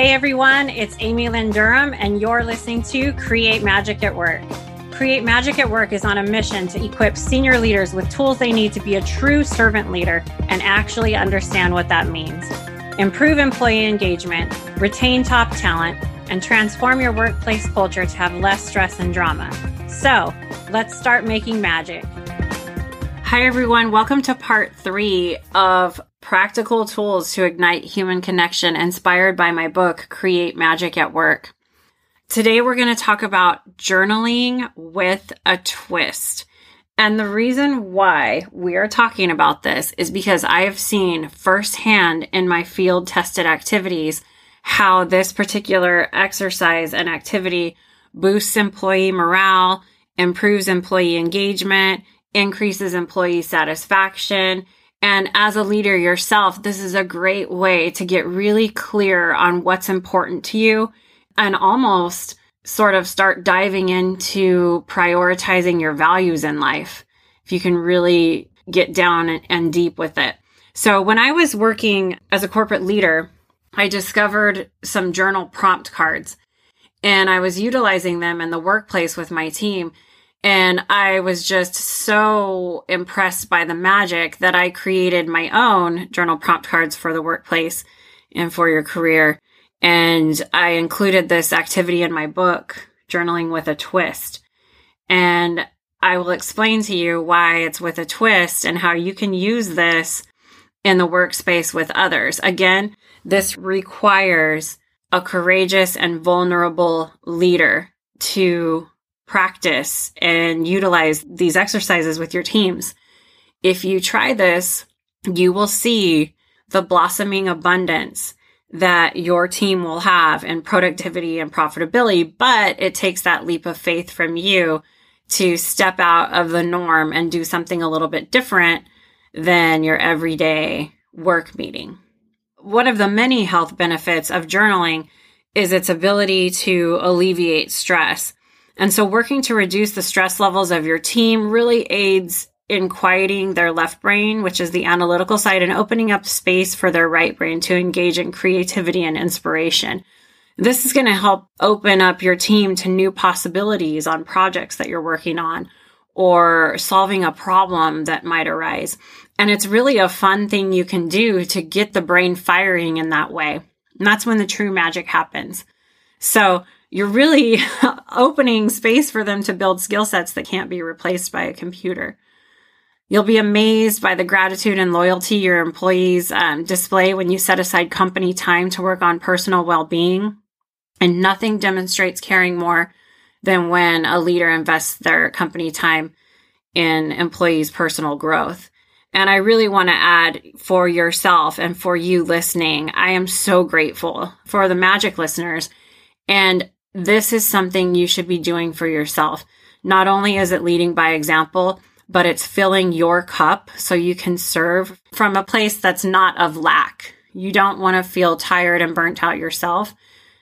Hey everyone, it's Amy Lynn Durham, and you're listening to Create Magic at Work. Create Magic at Work is on a mission to equip senior leaders with tools they need to be a true servant leader and actually understand what that means. Improve employee engagement, retain top talent, and transform your workplace culture to have less stress and drama. So, let's start making magic. Hi, everyone. Welcome to part three of practical tools to ignite human connection inspired by my book, Create Magic at Work. Today, we're going to talk about journaling with a twist. And the reason why we are talking about this is because I have seen firsthand in my field tested activities how this particular exercise and activity boosts employee morale, improves employee engagement, increases employee satisfaction, and as a leader yourself, this is a great way to get really clear on what's important to you and almost sort of start diving into prioritizing your values in life. If you can really get down and, deep with it. So when I was working as a corporate leader, I discovered some journal prompt cards and I was utilizing them in the workplace with my team. And I was just so impressed by the magic that I created my own journal prompt cards for the workplace and for your career. And I included this activity in my book, Journaling with a Twist. And I will explain to you why it's with a twist and how you can use this in the workspace with others. Again, this requires a courageous and vulnerable leader to practice and utilize these exercises with your teams. If you try this, you will see the blossoming abundance that your team will have in productivity and profitability, but it takes that leap of faith from you to step out of the norm and do something a little bit different than your everyday work meeting. One of the many health benefits of journaling is its ability to alleviate stress. And so working to reduce the stress levels of your team really aids in quieting their left brain, which is the analytical side, and opening up space for their right brain to engage in creativity and inspiration. This is going to help open up your team to new possibilities on projects that you're working on or solving a problem that might arise. And it's really a fun thing you can do to get the brain firing in that way. And that's when the true magic happens. So you're really opening space for them to build skill sets that can't be replaced by a computer. You'll be amazed by the gratitude and loyalty your employees um, display when you set aside company time to work on personal well being. And nothing demonstrates caring more than when a leader invests their company time in employees' personal growth. And I really want to add for yourself and for you listening, I am so grateful for the magic listeners. And this is something you should be doing for yourself. Not only is it leading by example, but it's filling your cup so you can serve from a place that's not of lack. You don't want to feel tired and burnt out yourself.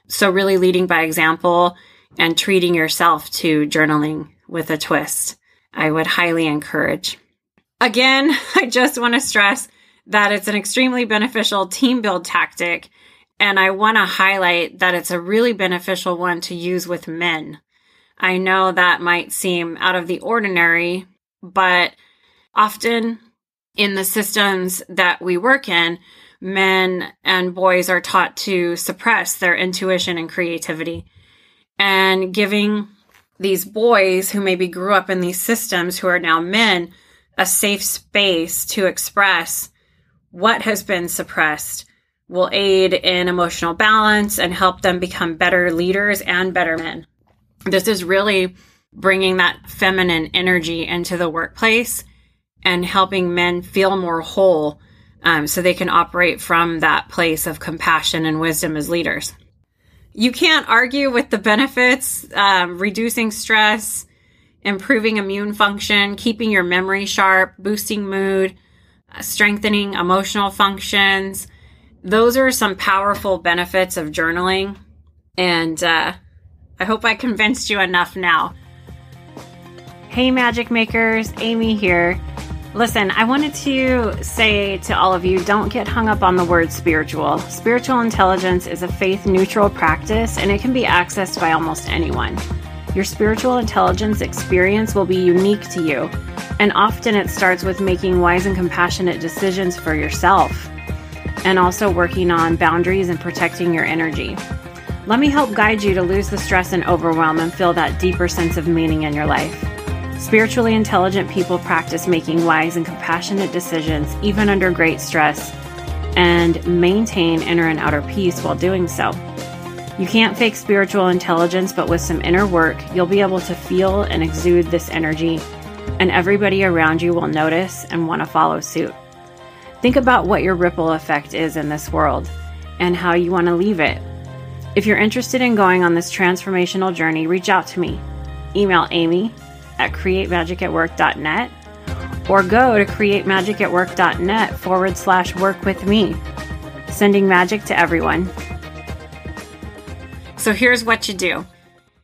So, really leading by example and treating yourself to journaling with a twist, I would highly encourage. Again, I just want to stress that it's an extremely beneficial team build tactic and I want to highlight that it's a really beneficial one to use with men. I know that might seem out of the ordinary, but often in the systems that we work in, men and boys are taught to suppress their intuition and creativity. And giving these boys who maybe grew up in these systems who are now men a safe space to express what has been suppressed will aid in emotional balance and help them become better leaders and better men. This is really bringing that feminine energy into the workplace and helping men feel more whole um, so they can operate from that place of compassion and wisdom as leaders. You can't argue with the benefits, um, reducing stress, improving immune function, keeping your memory sharp, boosting mood, uh, strengthening emotional functions those are some powerful benefits of journaling. And uh, I hope I convinced you enough now. Hey, magic makers, Amy here. Listen, I wanted to say to all of you don't get hung up on the word spiritual. Spiritual intelligence is a faith neutral practice and it can be accessed by almost anyone. Your spiritual intelligence experience will be unique to you, and often it starts with making wise and compassionate decisions for yourself and also working on boundaries and protecting your energy. Let me help guide you to lose the stress and overwhelm and feel that deeper sense of meaning in your life. Spiritually intelligent people practice making wise and compassionate decisions even under great stress and maintain inner and outer peace while doing so. You can't fake spiritual intelligence, but with some inner work, you'll be able to feel and exude this energy, and everybody around you will notice and want to follow suit. Think about what your ripple effect is in this world and how you want to leave it. If you're interested in going on this transformational journey, reach out to me. Email Amy at createmagicatwork.net or go to createmagicatwork.net forward slash work with me. Sending magic to everyone. So here's what you do.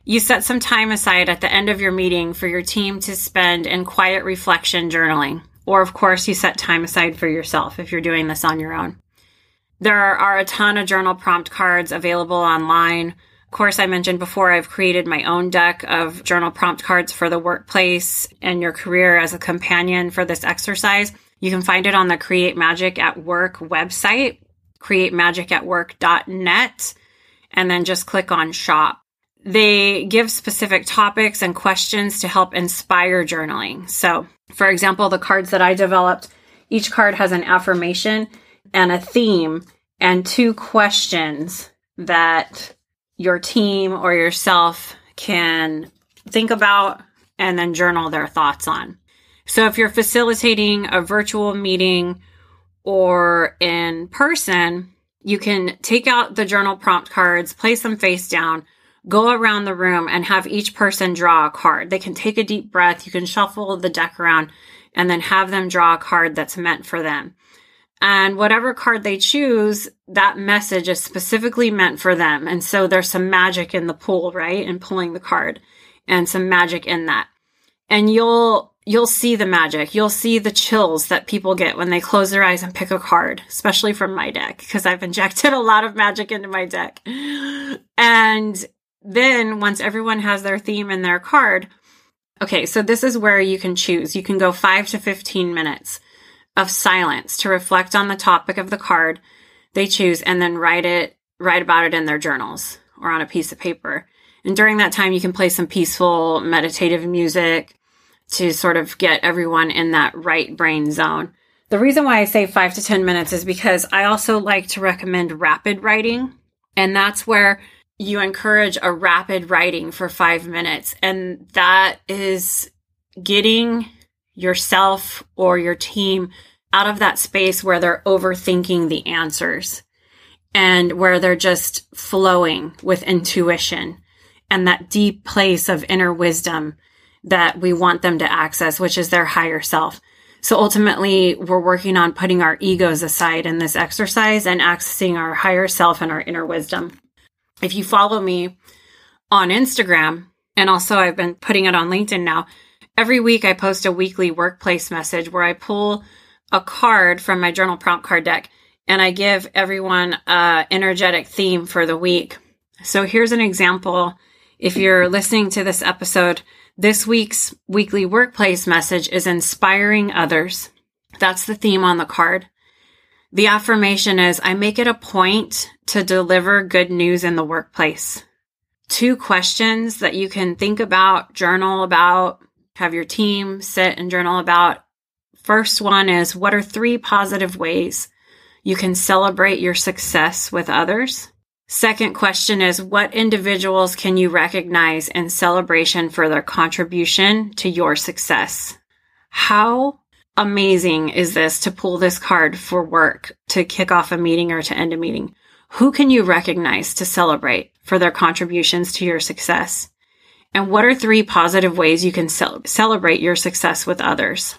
You set some time aside at the end of your meeting for your team to spend in quiet reflection journaling. Or, of course, you set time aside for yourself if you're doing this on your own. There are a ton of journal prompt cards available online. Of course, I mentioned before I've created my own deck of journal prompt cards for the workplace and your career as a companion for this exercise. You can find it on the Create Magic at Work website, createmagicatwork.net and then just click on shop. They give specific topics and questions to help inspire journaling. So, for example, the cards that I developed, each card has an affirmation and a theme and two questions that your team or yourself can think about and then journal their thoughts on. So if you're facilitating a virtual meeting or in person, you can take out the journal prompt cards, place them face down, go around the room and have each person draw a card. They can take a deep breath. You can shuffle the deck around and then have them draw a card that's meant for them. And whatever card they choose, that message is specifically meant for them. And so there's some magic in the pool, right? In pulling the card and some magic in that. And you'll you'll see the magic. You'll see the chills that people get when they close their eyes and pick a card, especially from my deck, because I've injected a lot of magic into my deck. And then once everyone has their theme and their card, okay, so this is where you can choose. You can go five to 15 minutes of silence to reflect on the topic of the card they choose and then write it, write about it in their journals or on a piece of paper. And during that time, you can play some peaceful meditative music to sort of get everyone in that right brain zone. The reason why I say five to 10 minutes is because I also like to recommend rapid writing. And that's where you encourage a rapid writing for five minutes. And that is getting yourself or your team out of that space where they're overthinking the answers and where they're just flowing with intuition and that deep place of inner wisdom that we want them to access, which is their higher self. So ultimately, we're working on putting our egos aside in this exercise and accessing our higher self and our inner wisdom. If you follow me on Instagram, and also I've been putting it on LinkedIn now, every week I post a weekly workplace message where I pull a card from my journal prompt card deck and I give everyone a energetic theme for the week. So here's an example. If you're listening to this episode, this week's weekly workplace message is inspiring others. That's the theme on the card. The affirmation is I make it a point to deliver good news in the workplace. Two questions that you can think about, journal about, have your team sit and journal about. First one is what are three positive ways you can celebrate your success with others? Second question is What individuals can you recognize in celebration for their contribution to your success? How amazing is this to pull this card for work to kick off a meeting or to end a meeting? Who can you recognize to celebrate for their contributions to your success? And what are three positive ways you can ce- celebrate your success with others?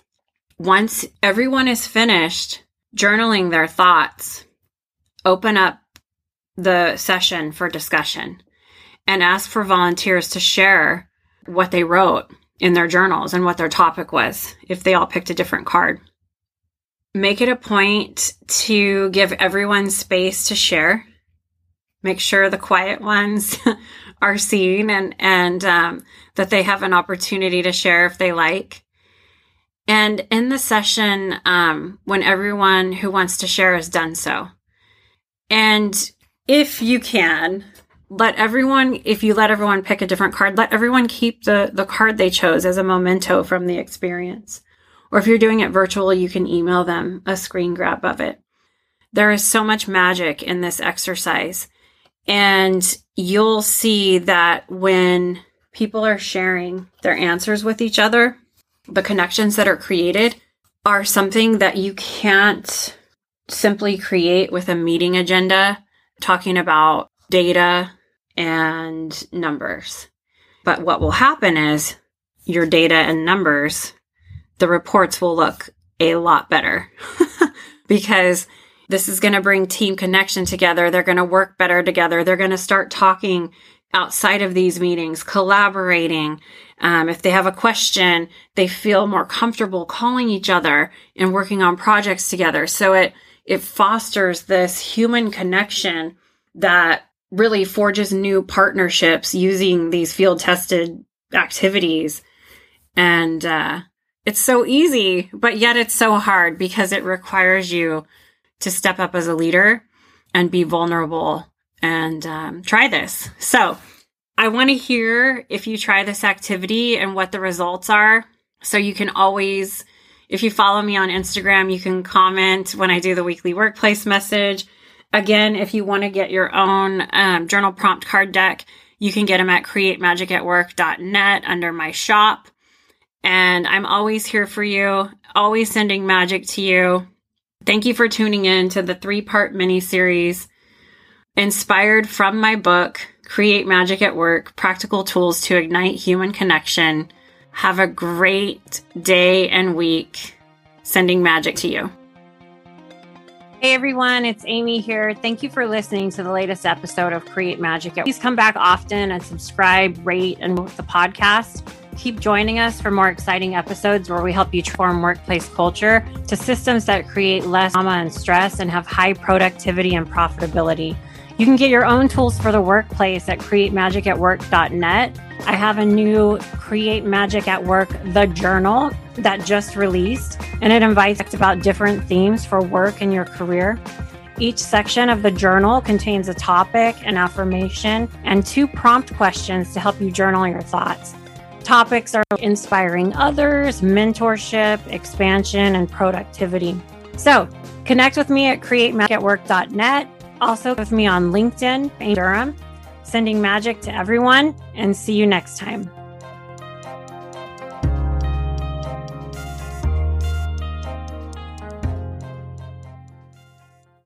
Once everyone is finished journaling their thoughts, open up the session for discussion and ask for volunteers to share what they wrote in their journals and what their topic was if they all picked a different card. Make it a point to give everyone space to share. Make sure the quiet ones are seen and and um, that they have an opportunity to share if they like. And in the session, um, when everyone who wants to share has done so, and if you can, let everyone, if you let everyone pick a different card, let everyone keep the, the card they chose as a memento from the experience. Or if you're doing it virtual, you can email them a screen grab of it. There is so much magic in this exercise. And you'll see that when people are sharing their answers with each other, the connections that are created are something that you can't simply create with a meeting agenda talking about data and numbers. But what will happen is your data and numbers, the reports will look a lot better because this is going to bring team connection together. They're going to work better together. They're going to start talking outside of these meetings, collaborating. Um, if they have a question, they feel more comfortable calling each other and working on projects together. So it, it fosters this human connection that really forges new partnerships using these field tested activities. And, uh, it's so easy, but yet it's so hard because it requires you to step up as a leader and be vulnerable and um, try this. So I want to hear if you try this activity and what the results are. So you can always, if you follow me on Instagram, you can comment when I do the weekly workplace message. Again, if you want to get your own um, journal prompt card deck, you can get them at createmagicatwork.net under my shop. And I'm always here for you, always sending magic to you. Thank you for tuning in to the three part mini series inspired from my book, Create Magic at Work Practical Tools to Ignite Human Connection. Have a great day and week. Sending magic to you. Hey everyone, it's Amy here. Thank you for listening to the latest episode of Create Magic. Please come back often and subscribe, rate, and the podcast. Keep joining us for more exciting episodes where we help you transform workplace culture to systems that create less trauma and stress and have high productivity and profitability. You can get your own tools for the workplace at createmagicatwork.net. I have a new Create Magic at Work, the journal that just released, and it invites about different themes for work and your career. Each section of the journal contains a topic, an affirmation, and two prompt questions to help you journal your thoughts. Topics are inspiring others, mentorship, expansion, and productivity. So connect with me at createmagicatwork.net also with me on LinkedIn, Durham, sending magic to everyone, and see you next time.